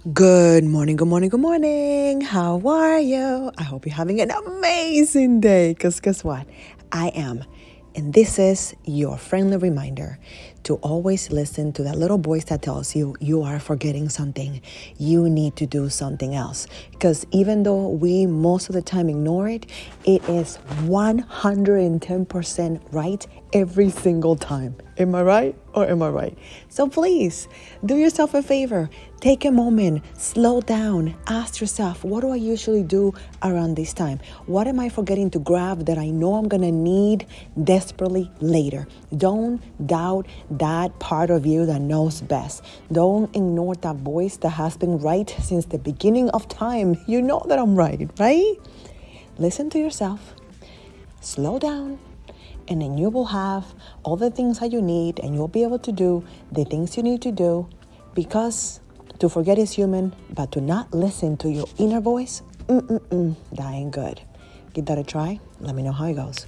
Good morning, good morning, good morning. How are you? I hope you're having an amazing day because guess what? I am. And this is your friendly reminder to always listen to that little voice that tells you you are forgetting something. You need to do something else. Because even though we most of the time ignore it, it is 110% right every single time. Am I right or am I right? So please do yourself a favor. Take a moment, slow down, ask yourself, what do I usually do around this time? What am I forgetting to grab that I know I'm to need desperately later? Don't doubt that part of you that knows best. Don't ignore that voice that has been right since the beginning of time. You know that I'm right, right? Listen to yourself, slow down, and then you will have all the things that you need and you'll be able to do the things you need to do because to forget is human, but to not listen to your inner voice, mm-mm-mm, that ain't good. Give that a try. Let me know how it goes.